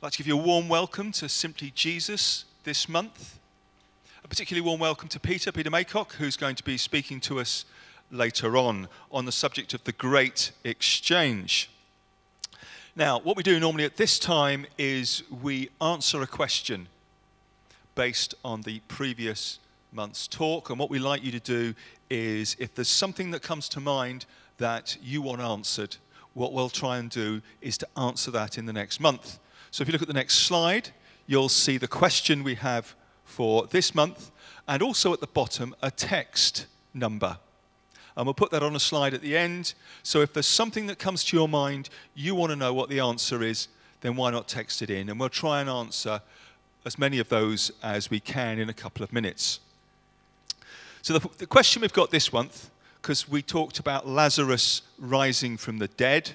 I'd like to give you a warm welcome to Simply Jesus this month. A particularly warm welcome to Peter, Peter Maycock, who's going to be speaking to us later on on the subject of the Great Exchange. Now, what we do normally at this time is we answer a question based on the previous month's talk. And what we like you to do is if there's something that comes to mind that you want answered, what we'll try and do is to answer that in the next month. So if you look at the next slide, you'll see the question we have for this month and also at the bottom a text number and we'll put that on a slide at the end. So if there's something that comes to your mind, you want to know what the answer is, then why not text it in? And we'll try and answer as many of those as we can in a couple of minutes. So the, the question we've got this month, because we talked about Lazarus rising from the dead,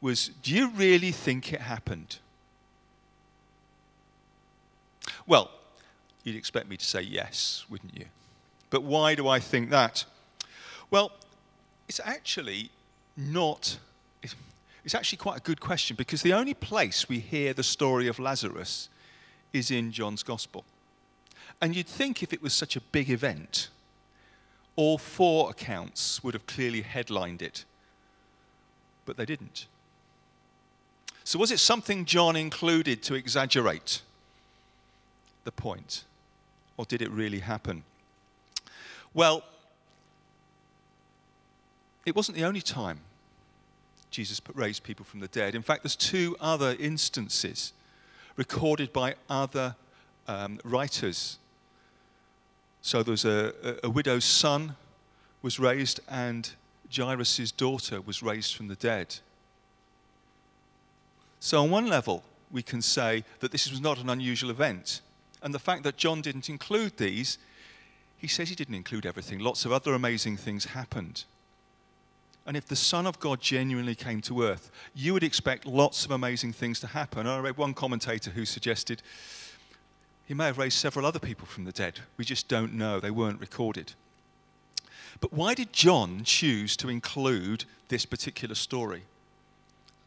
was do you really think it happened? Well, you'd expect me to say yes, wouldn't you? But why do I think that? Well, it's actually not, it's actually quite a good question because the only place we hear the story of Lazarus is in John's Gospel. And you'd think if it was such a big event, all four accounts would have clearly headlined it. But they didn't. So, was it something John included to exaggerate the point? Or did it really happen? Well, it wasn't the only time Jesus raised people from the dead. In fact, there's two other instances recorded by other um, writers. So there's a, a, a widow's son was raised, and Jairus' daughter was raised from the dead. So, on one level, we can say that this was not an unusual event. And the fact that John didn't include these, he says he didn't include everything. Lots of other amazing things happened. And if the Son of God genuinely came to earth, you would expect lots of amazing things to happen. I read one commentator who suggested he may have raised several other people from the dead. We just don't know, they weren't recorded. But why did John choose to include this particular story?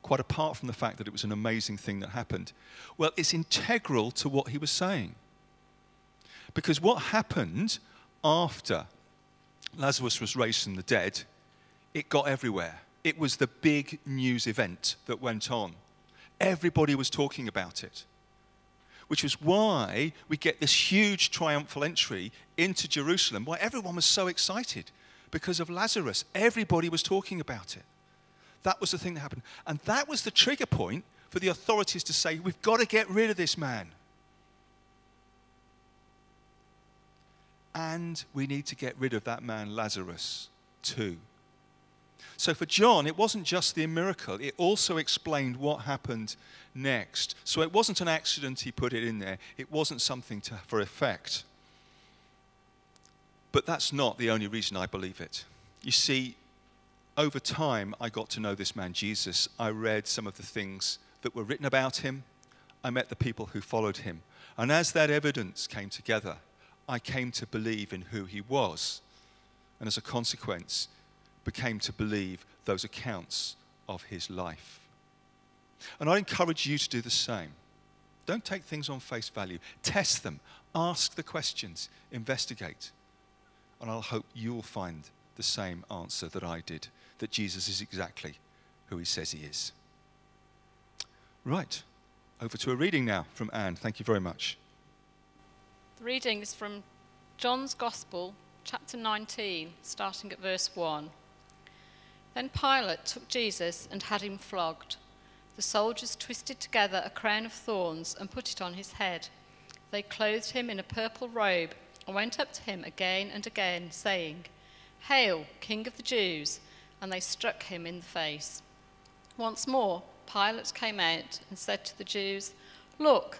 Quite apart from the fact that it was an amazing thing that happened. Well, it's integral to what he was saying. Because what happened after Lazarus was raised from the dead it got everywhere. It was the big news event that went on. Everybody was talking about it, which was why we get this huge triumphal entry into Jerusalem, why everyone was so excited because of Lazarus. Everybody was talking about it. That was the thing that happened. And that was the trigger point for the authorities to say, we've got to get rid of this man. And we need to get rid of that man, Lazarus, too. So for John, it wasn't just the miracle, it also explained what happened next. So it wasn't an accident he put it in there, it wasn't something to, for effect. But that's not the only reason I believe it. You see, over time, I got to know this man, Jesus. I read some of the things that were written about him. I met the people who followed him. And as that evidence came together, I came to believe in who he was. And as a consequence, became to believe those accounts of his life. And I encourage you to do the same. Don't take things on face value, test them, ask the questions, investigate. And I'll hope you'll find the same answer that I did that Jesus is exactly who he says he is. Right, over to a reading now from Anne. Thank you very much. Reading is from John's Gospel, chapter 19, starting at verse 1. Then Pilate took Jesus and had him flogged. The soldiers twisted together a crown of thorns and put it on his head. They clothed him in a purple robe and went up to him again and again, saying, Hail, King of the Jews! And they struck him in the face. Once more, Pilate came out and said to the Jews, Look,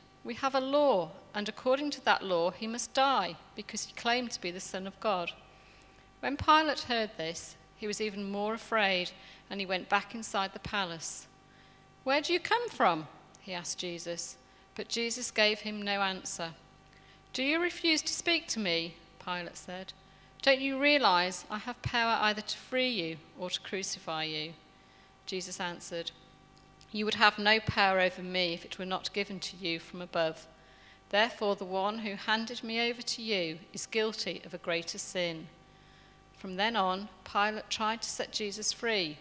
We have a law, and according to that law, he must die, because he claimed to be the Son of God. When Pilate heard this, he was even more afraid, and he went back inside the palace. Where do you come from? he asked Jesus. But Jesus gave him no answer. Do you refuse to speak to me? Pilate said. Don't you realize I have power either to free you or to crucify you? Jesus answered, You would have no power over me if it were not given to you from above. Therefore, the one who handed me over to you is guilty of a greater sin. From then on, Pilate tried to set Jesus free,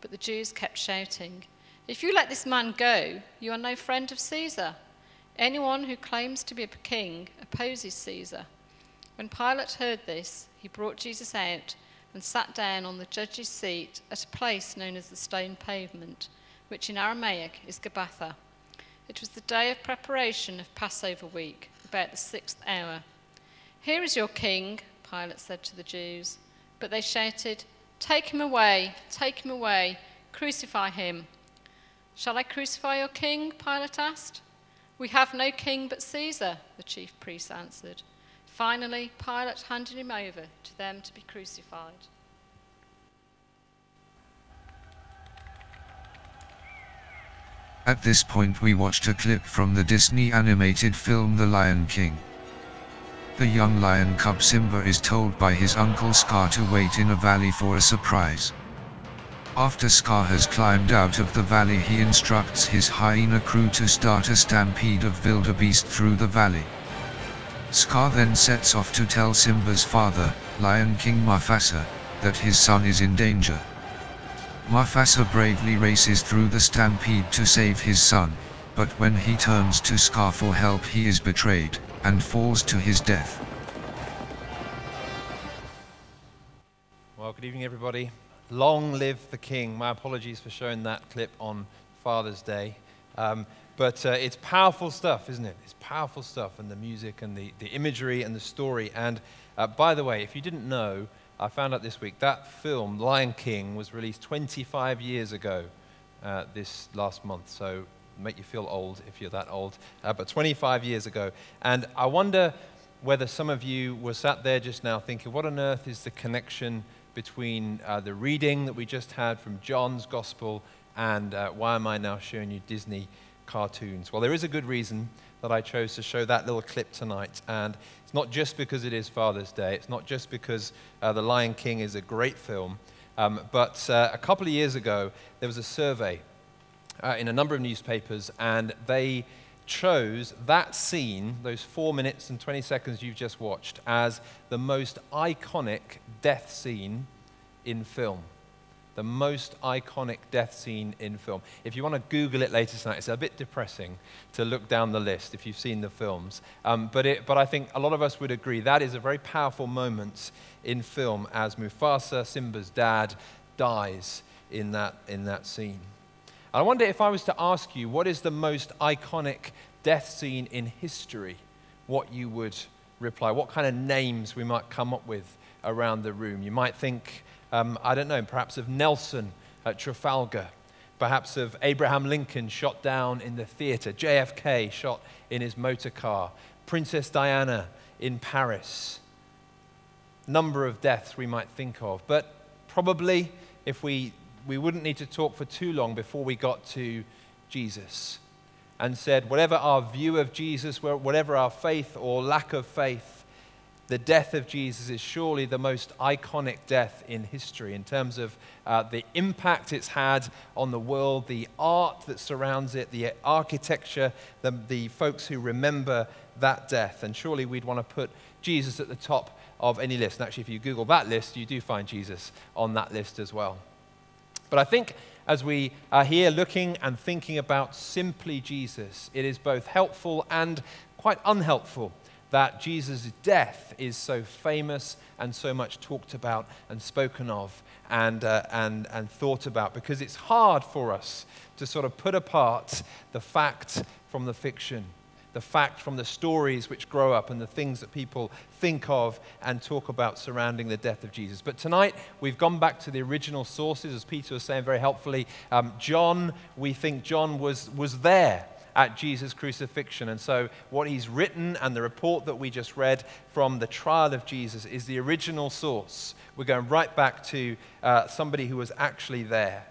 but the Jews kept shouting, If you let this man go, you are no friend of Caesar. Anyone who claims to be a king opposes Caesar. When Pilate heard this, he brought Jesus out and sat down on the judge's seat at a place known as the stone pavement, which in Aramaic is Gabbatha. It was the day of preparation of Passover week, about the sixth hour. Here is your king, Pilate said to the Jews. But they shouted, Take him away, take him away, crucify him. Shall I crucify your king? Pilate asked. We have no king but Caesar, the chief priests answered. Finally, Pilate handed him over to them to be crucified. At this point we watched a clip from the Disney animated film The Lion King. The young lion cub Simba is told by his uncle Scar to wait in a valley for a surprise. After Scar has climbed out of the valley he instructs his hyena crew to start a stampede of wildebeest through the valley. Scar then sets off to tell Simba's father, Lion King Mufasa, that his son is in danger. Mufasa bravely races through the stampede to save his son, but when he turns to Scar for help he is betrayed, and falls to his death. Well, good evening, everybody. Long live the King. My apologies for showing that clip on Father's Day. Um, but uh, it's powerful stuff, isn't it? It's powerful stuff, and the music and the, the imagery and the story. And uh, by the way, if you didn't know, I found out this week that film, Lion King, was released 25 years ago uh, this last month. So make you feel old if you're that old. Uh, but 25 years ago. And I wonder whether some of you were sat there just now thinking, what on earth is the connection between uh, the reading that we just had from John's Gospel and uh, why am I now showing you Disney? cartoons? Well, there is a good reason that I chose to show that little clip tonight. And it's not just because it is Father's Day, it's not just because uh, The Lion King is a great film, um, but uh, a couple of years ago, there was a survey uh, in a number of newspapers, and they chose that scene, those four minutes and 20 seconds you've just watched, as the most iconic death scene in film the most iconic death scene in film. If you want to Google it later tonight, it's a bit depressing to look down the list if you've seen the films. Um, but, it, but I think a lot of us would agree that is a very powerful moment in film as Mufasa, Simba's dad, dies in that, in that scene. I wonder if I was to ask you, what is the most iconic death scene in history, what you would reply? What kind of names we might come up with around the room? You might think um, I don't know, perhaps of Nelson at Trafalgar, perhaps of Abraham Lincoln shot down in the theater, JFK shot in his motor car, Princess Diana in Paris. Number of deaths we might think of, but probably if we, we wouldn't need to talk for too long before we got to Jesus and said, whatever our view of Jesus, whatever our faith or lack of faith, the death of Jesus is surely the most iconic death in history in terms of uh, the impact it's had on the world, the art that surrounds it, the architecture, the, the folks who remember that death. And surely we'd want to put Jesus at the top of any list. And actually, if you Google that list, you do find Jesus on that list as well. But I think as we are here looking and thinking about simply Jesus, it is both helpful and quite unhelpful that Jesus' death is so famous and so much talked about and spoken of and, uh, and, and thought about because it's hard for us to sort of put apart the fact from the fiction, the fact from the stories which grow up and the things that people think of and talk about surrounding the death of Jesus. But tonight, we've gone back to the original sources, as Peter was saying very helpfully. Um, John, we think John was, was there at Jesus' crucifixion. And so, what he's written and the report that we just read from the trial of Jesus is the original source. We're going right back to uh, somebody who was actually there.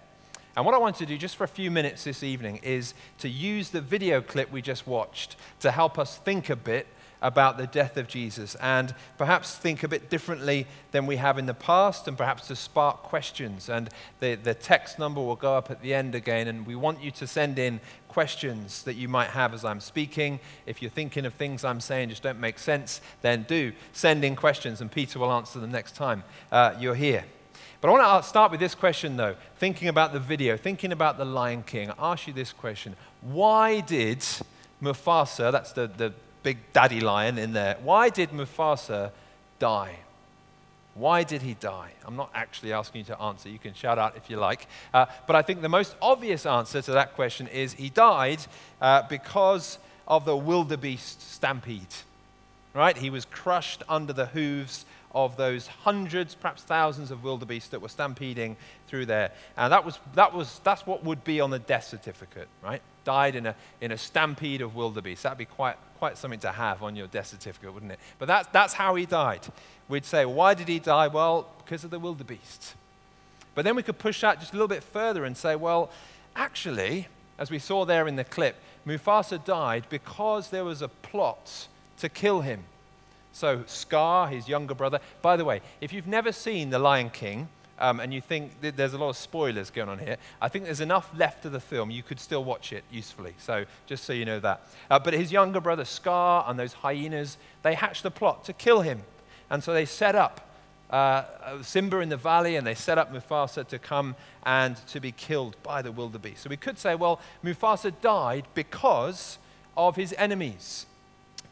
And what I want to do just for a few minutes this evening is to use the video clip we just watched to help us think a bit about the death of Jesus and perhaps think a bit differently than we have in the past and perhaps to spark questions. And the, the text number will go up at the end again, and we want you to send in questions that you might have as I'm speaking. If you're thinking of things I'm saying just don't make sense, then do send in questions, and Peter will answer them next time uh, you're here. But I want to start with this question, though. Thinking about the video, thinking about the Lion King, I ask you this question Why did Mufasa, that's the, the big daddy lion in there. Why did Mufasa die? Why did he die? I'm not actually asking you to answer. You can shout out if you like. Uh, but I think the most obvious answer to that question is he died uh, because of the wildebeest stampede. Right? He was crushed under the hooves of those hundreds, perhaps thousands of wildebeest that were stampeding through there. And that was, that was, that's what would be on the death certificate, right? Died in a, in a stampede of wildebeest. That'd be quite, quite something to have on your death certificate, wouldn't it? But that's, that's how he died. We'd say, why did he die? Well, because of the wildebeest. But then we could push that just a little bit further and say, well, actually, as we saw there in the clip, Mufasa died because there was a plot to kill him. So, Scar, his younger brother. By the way, if you've never seen The Lion King, um, and you think there's a lot of spoilers going on here, I think there's enough left of the film. You could still watch it usefully. So, just so you know that. Uh, but his younger brother, Scar, and those hyenas, they hatch the plot to kill him. And so they set up uh, Simba in the valley and they set up Mufasa to come and to be killed by the wildebeest. So, we could say, well, Mufasa died because of his enemies,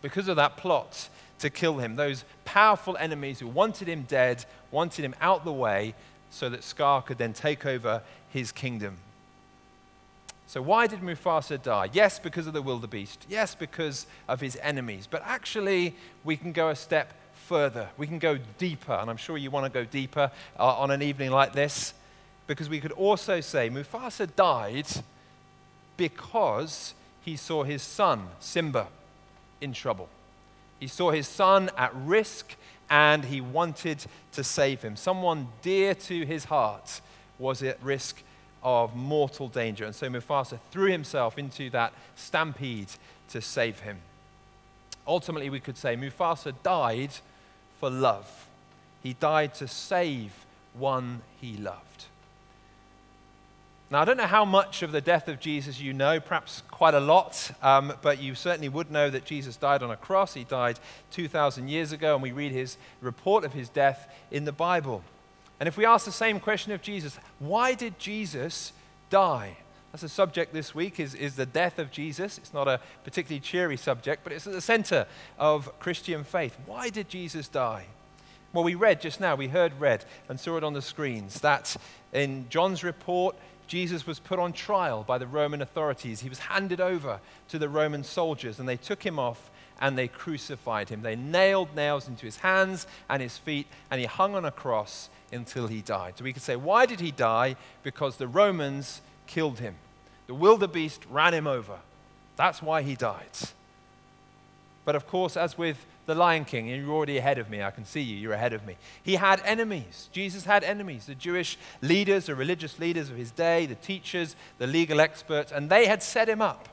because of that plot to kill him. Those powerful enemies who wanted him dead, wanted him out the way, so that Scar could then take over his kingdom. So, why did Mufasa die? Yes, because of the wildebeest. Yes, because of his enemies. But actually, we can go a step further. We can go deeper, and I'm sure you want to go deeper uh, on an evening like this, because we could also say Mufasa died because he saw his son, Simba, in trouble. He saw his son at risk and he wanted to save him. Someone dear to his heart was at risk of mortal danger. And so Mufasa threw himself into that stampede to save him. Ultimately, we could say Mufasa died for love. He died to save one he loved. Now, I don't know how much of the death of Jesus you know, perhaps quite a lot, um, but you certainly would know that Jesus died on a cross. He died 2,000 years ago, and we read his report of his death in the Bible. And if we ask the same question of Jesus, why did Jesus die? That's the subject this week, is, is the death of Jesus. It's not a particularly cheery subject, but it's at the center of Christian faith. Why did Jesus die? Well, we read just now, we heard read and saw it on the screens, that in John's report, Jesus was put on trial by the Roman authorities. He was handed over to the Roman soldiers, and they took him off and they crucified him. They nailed nails into his hands and his feet, and he hung on a cross until he died. So we could say, why did he die? Because the Romans killed him. The wildebeest ran him over. That's why he died. But of course, as with the Lion King, you're already ahead of me. I can see you, you're ahead of me. He had enemies. Jesus had enemies. The Jewish leaders, the religious leaders of his day, the teachers, the legal experts, and they had set him up.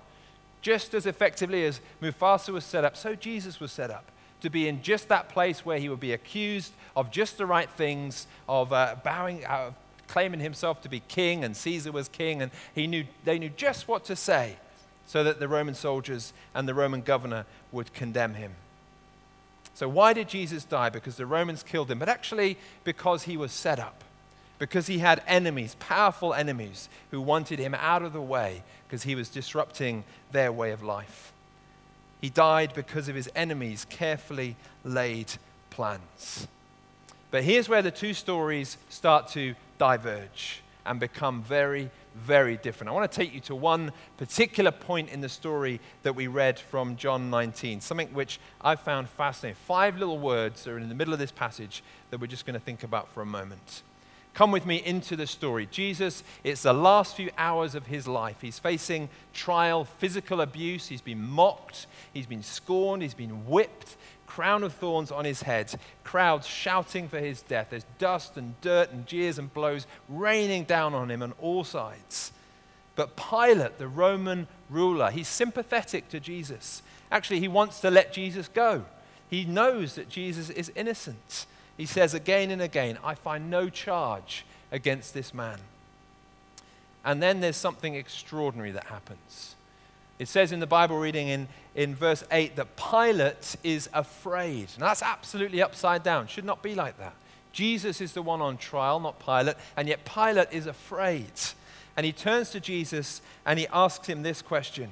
Just as effectively as Mufasa was set up, so Jesus was set up to be in just that place where he would be accused of just the right things, of uh, bowing, uh, claiming himself to be king, and Caesar was king, and he knew, they knew just what to say so that the Roman soldiers and the Roman governor would condemn him. So, why did Jesus die? Because the Romans killed him, but actually because he was set up, because he had enemies, powerful enemies, who wanted him out of the way because he was disrupting their way of life. He died because of his enemies' carefully laid plans. But here's where the two stories start to diverge and become very, very different. I want to take you to one particular point in the story that we read from John 19, something which I found fascinating. Five little words are in the middle of this passage that we're just going to think about for a moment. Come with me into the story. Jesus, it's the last few hours of his life. He's facing trial, physical abuse. He's been mocked, he's been scorned, he's been whipped, crown of thorns on his head, crowds shouting for his death. There's dust and dirt and jeers and blows raining down on him on all sides. But Pilate, the Roman ruler, he's sympathetic to Jesus. Actually, he wants to let Jesus go. He knows that Jesus is innocent. He says again and again, I find no charge against this man. And then there's something extraordinary that happens. It says in the Bible reading in, in verse 8 that Pilate is afraid. Now that's absolutely upside down. Should not be like that. Jesus is the one on trial, not Pilate, and yet Pilate is afraid. And he turns to Jesus and he asks him this question.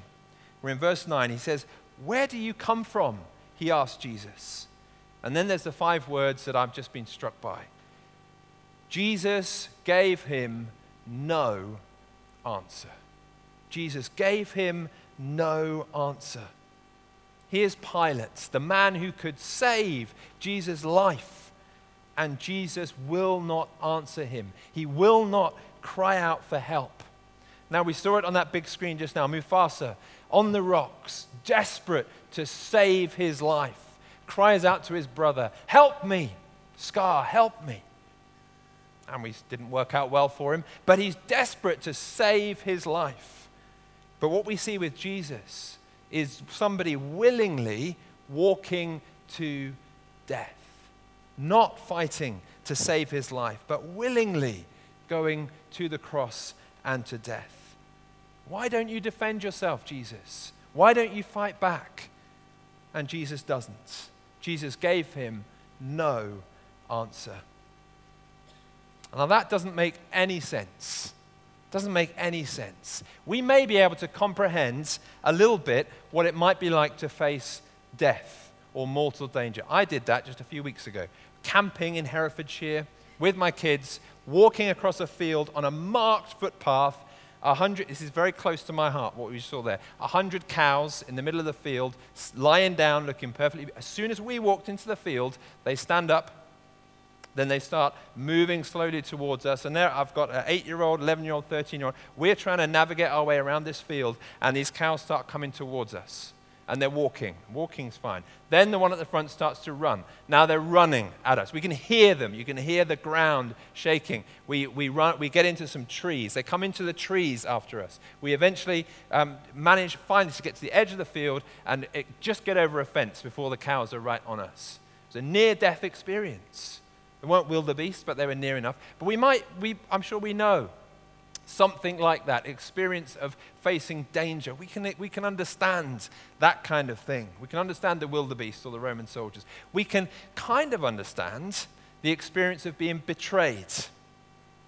We're in verse 9. He says, Where do you come from? He asked Jesus. And then there's the five words that I've just been struck by. Jesus gave him no answer. Jesus gave him no answer. Here's Pilate, the man who could save Jesus' life, and Jesus will not answer him. He will not cry out for help. Now, we saw it on that big screen just now Mufasa on the rocks, desperate to save his life, cries out to his brother, Help me, Scar, help me. And we didn't work out well for him, but he's desperate to save his life. But what we see with Jesus is somebody willingly walking to death, not fighting to save his life, but willingly going to the cross and to death. Why don't you defend yourself, Jesus? Why don't you fight back? And Jesus doesn't. Jesus gave him no answer. Now, that doesn't make any sense. Doesn't make any sense. We may be able to comprehend a little bit what it might be like to face death or mortal danger. I did that just a few weeks ago, camping in Herefordshire with my kids, walking across a field on a marked footpath. A hundred, this is very close to my heart, what we saw there. A hundred cows in the middle of the field, lying down, looking perfectly. As soon as we walked into the field, they stand up, then they start moving slowly towards us. And there I've got an eight year old, 11 year old, 13 year old. We're trying to navigate our way around this field, and these cows start coming towards us. And they're walking. Walking's fine. Then the one at the front starts to run. Now they're running at us. We can hear them. You can hear the ground shaking. We, we, run, we get into some trees. They come into the trees after us. We eventually um, manage finally to get to the edge of the field and it, just get over a fence before the cows are right on us. It's a near death experience. They weren't wildebeest, but they were near enough. But we might, we, I'm sure we know something like that experience of facing danger. We can, we can understand that kind of thing. We can understand the wildebeest or the Roman soldiers. We can kind of understand the experience of being betrayed.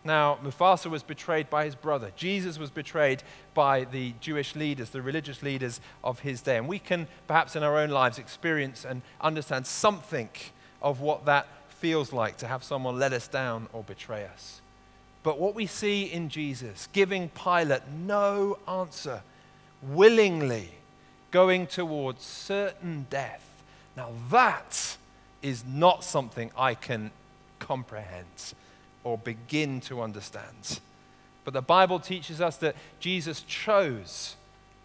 Now, Mufasa was betrayed by his brother. Jesus was betrayed by the Jewish leaders, the religious leaders of his day. And we can perhaps in our own lives experience and understand something of what that feels like to have someone let us down or betray us. But what we see in Jesus, giving Pilate no answer, willingly going towards certain death, now that is not something I can comprehend or begin to understand. But the Bible teaches us that Jesus chose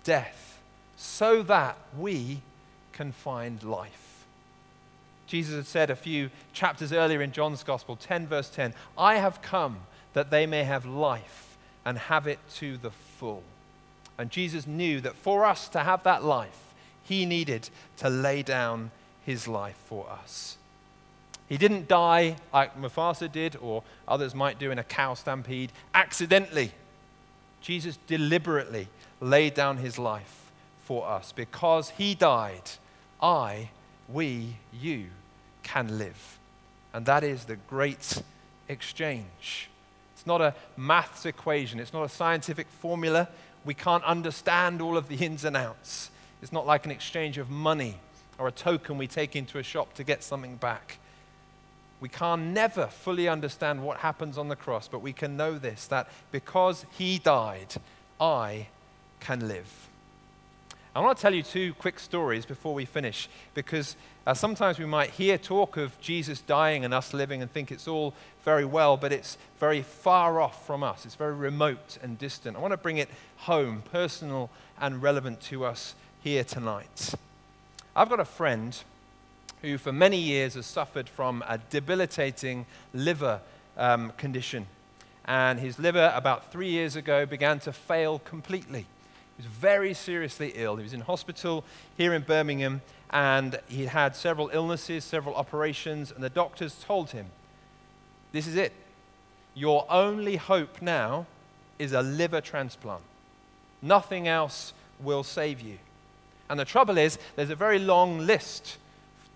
death so that we can find life. Jesus had said a few chapters earlier in John's Gospel, 10 verse 10, I have come that they may have life and have it to the full. And Jesus knew that for us to have that life, he needed to lay down his life for us. He didn't die like Mufasa did, or others might do in a cow stampede, accidentally. Jesus deliberately laid down his life for us. Because he died, I, we, you can live. And that is the great exchange. It's not a maths equation, it's not a scientific formula. We can't understand all of the ins and outs. It's not like an exchange of money or a token we take into a shop to get something back. We can never fully understand what happens on the cross, but we can know this that because he died, I can live. I want to tell you two quick stories before we finish because uh, sometimes we might hear talk of Jesus dying and us living and think it's all very well, but it's very far off from us. It's very remote and distant. I want to bring it home, personal and relevant to us here tonight. I've got a friend who, for many years, has suffered from a debilitating liver um, condition. And his liver, about three years ago, began to fail completely. He was very seriously ill. He was in hospital here in Birmingham, and he had several illnesses, several operations, and the doctors told him, This is it. Your only hope now is a liver transplant. Nothing else will save you. And the trouble is, there's a very long list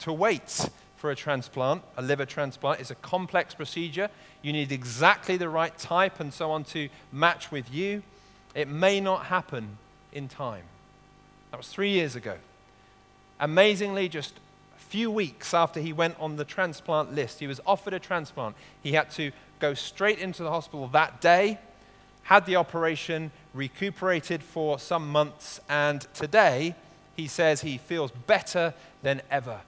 to wait for a transplant. A liver transplant is a complex procedure. You need exactly the right type and so on to match with you. It may not happen in time. That was three years ago. Amazingly, just a few weeks after he went on the transplant list, he was offered a transplant. He had to go straight into the hospital that day, had the operation, recuperated for some months, and today he says he feels better than ever.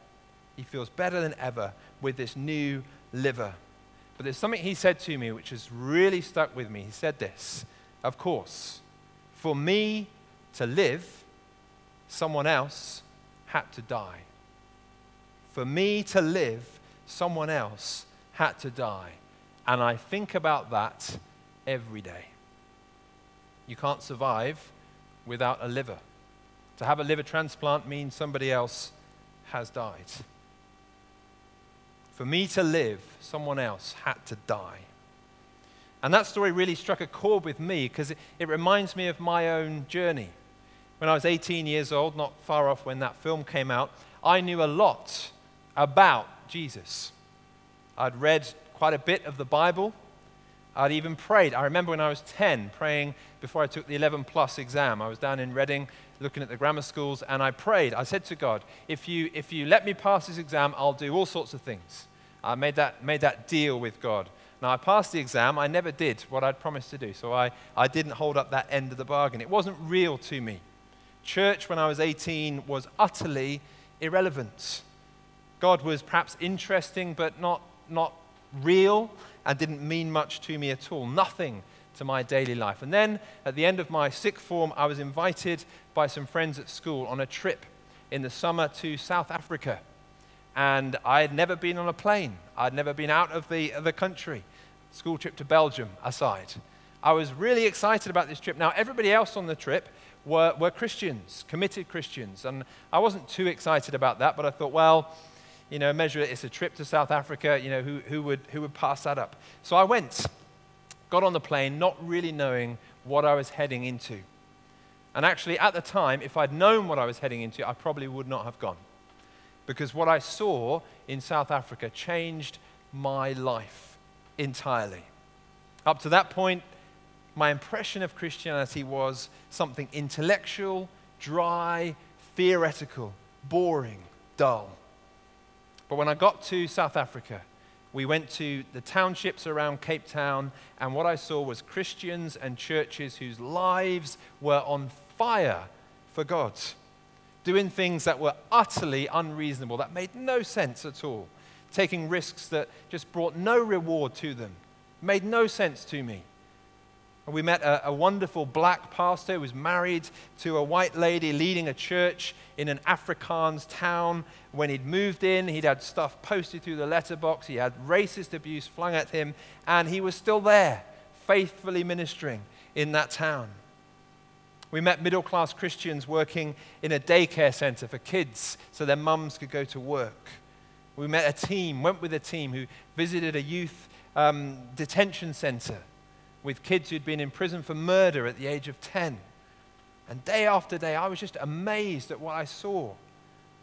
He feels better than ever with this new liver. But there's something he said to me which has really stuck with me. He said this Of course, for me to live, someone else had to die. For me to live, someone else had to die. And I think about that every day. You can't survive without a liver. To have a liver transplant means somebody else has died. For me to live, someone else had to die. And that story really struck a chord with me because it, it, reminds me of my own journey. When I was 18 years old, not far off when that film came out, I knew a lot about Jesus. I'd read quite a bit of the Bible. I'd even prayed. I remember when I was 10 praying before I took the 11 plus exam. I was down in Reading looking at the grammar schools and I prayed. I said to God, if you, if you let me pass this exam, I'll do all sorts of things. I made that, made that deal with God. Now, I passed the exam. I never did what I'd promised to do. So I, I didn't hold up that end of the bargain. It wasn't real to me. Church, when I was 18, was utterly irrelevant. God was perhaps interesting, but not, not real and didn't mean much to me at all. Nothing to my daily life. And then at the end of my sixth form, I was invited by some friends at school on a trip in the summer to South Africa. And I had never been on a plane, I'd never been out of the, of the country. School trip to Belgium aside. I was really excited about this trip. Now, everybody else on the trip were, were Christians, committed Christians. And I wasn't too excited about that, but I thought, well, you know, measure it, it's a trip to South Africa, you know, who, who, would, who would pass that up? So I went, got on the plane, not really knowing what I was heading into. And actually, at the time, if I'd known what I was heading into, I probably would not have gone. Because what I saw in South Africa changed my life entirely. Up to that point, my impression of Christianity was something intellectual, dry, theoretical, boring, dull. But when I got to South Africa, we went to the townships around Cape Town, and what I saw was Christians and churches whose lives were on fire for God, doing things that were utterly unreasonable, that made no sense at all, taking risks that just brought no reward to them, made no sense to me. We met a, a, wonderful black pastor who was married to a white lady leading a church in an Afrikaans town. When he'd moved in, he'd had stuff posted through the letterbox, he had racist abuse flung at him, and he was still there, faithfully ministering in that town. We met middle class Christians working in a daycare center for kids so their mums could go to work. We met a team, went with a team who visited a youth um, detention center with kids who'd been in prison for murder at the age of 10. And day after day, I was just amazed at what I saw.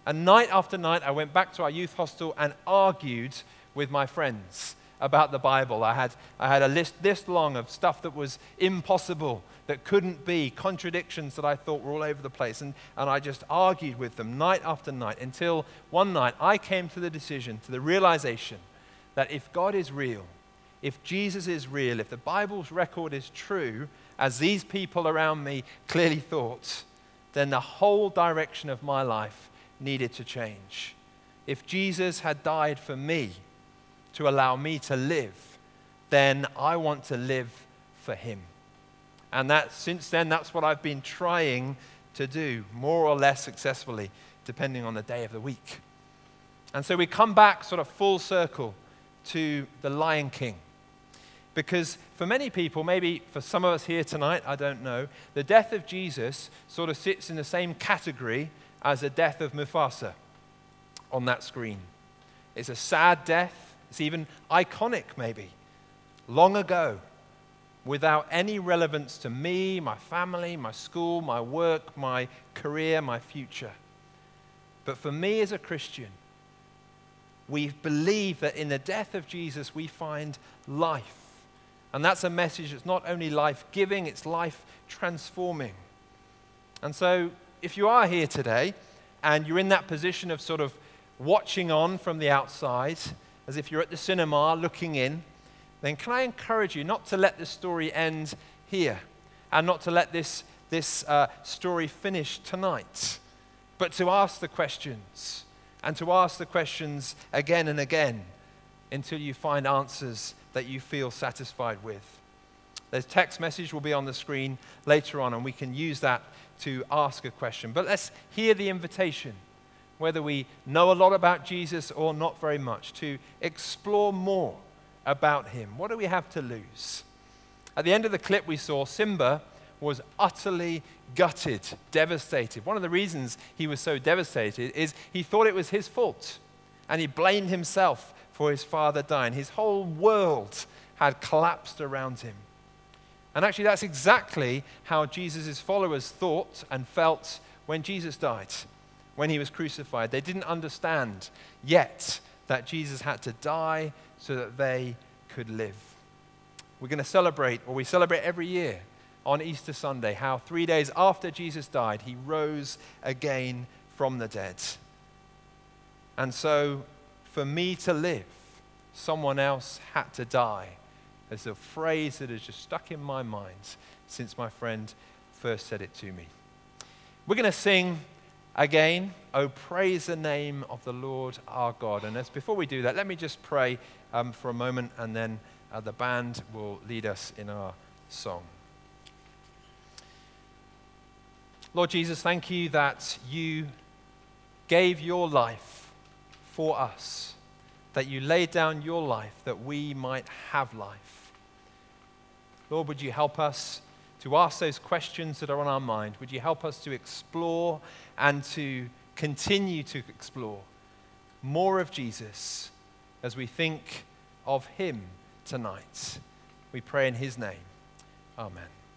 And night after night, I went back to our youth hostel and argued with my friends about the Bible. I had, I had a list this long of stuff that was impossible, that couldn't be, contradictions that I thought were all over the place. And, and I just argued with them night after night until one night I came to the decision, to the realization that if God is real, if Jesus is real, if the Bible's record is true, as these people around me clearly thought, then the whole direction of my life needed to change. If Jesus had died for me to allow me to live, then I want to live for him. And that since then that's what I've been trying to do, more or less successfully, depending on the day of the week. And so we come back sort of full circle to the Lion King. Because for many people, maybe for some of us here tonight, I don't know, the death of Jesus sort of sits in the same category as the death of Mufasa on that screen. It's a sad death, it's even iconic, maybe. Long ago, without any relevance to me, my family, my school, my work, my career, my future. But for me as a Christian, we believe that in the death of Jesus we find life. And that's a message that's not only life giving, it's life transforming. And so, if you are here today and you're in that position of sort of watching on from the outside, as if you're at the cinema looking in, then can I encourage you not to let this story end here and not to let this, this uh, story finish tonight, but to ask the questions and to ask the questions again and again until you find answers that you feel satisfied with. The text message will be on the screen later on, and we can use that to ask a question. But let's hear the invitation, whether we know a lot about Jesus or not very much, to explore more about him. What do we have to lose? At the end of the clip, we saw Simba was utterly gutted, devastated. One of the reasons he was so devastated is he thought it was his fault, and he blamed himself for his father dying. His whole world had collapsed around him. And actually, that's exactly how Jesus' followers thought and felt when Jesus died, when he was crucified. They didn't understand yet that Jesus had to die so that they could live. We're going to celebrate, or we celebrate every year on Easter Sunday, how three days after Jesus died, he rose again from the dead. And so, for me to live, someone else had to die. There's a phrase that has just stuck in my mind since my friend first said it to me. We're going to sing again, Oh, praise the name of the Lord our God. And as before we do that, let me just pray um, for a moment and then uh, the band will lead us in our song. Lord Jesus, thank you that you gave your life for us, that you laid down your life that we might have life. Lord, would you help us to ask those questions that are on our mind? Would you help us to explore and to continue to explore more of Jesus as we think of him tonight? We pray in his name. Amen.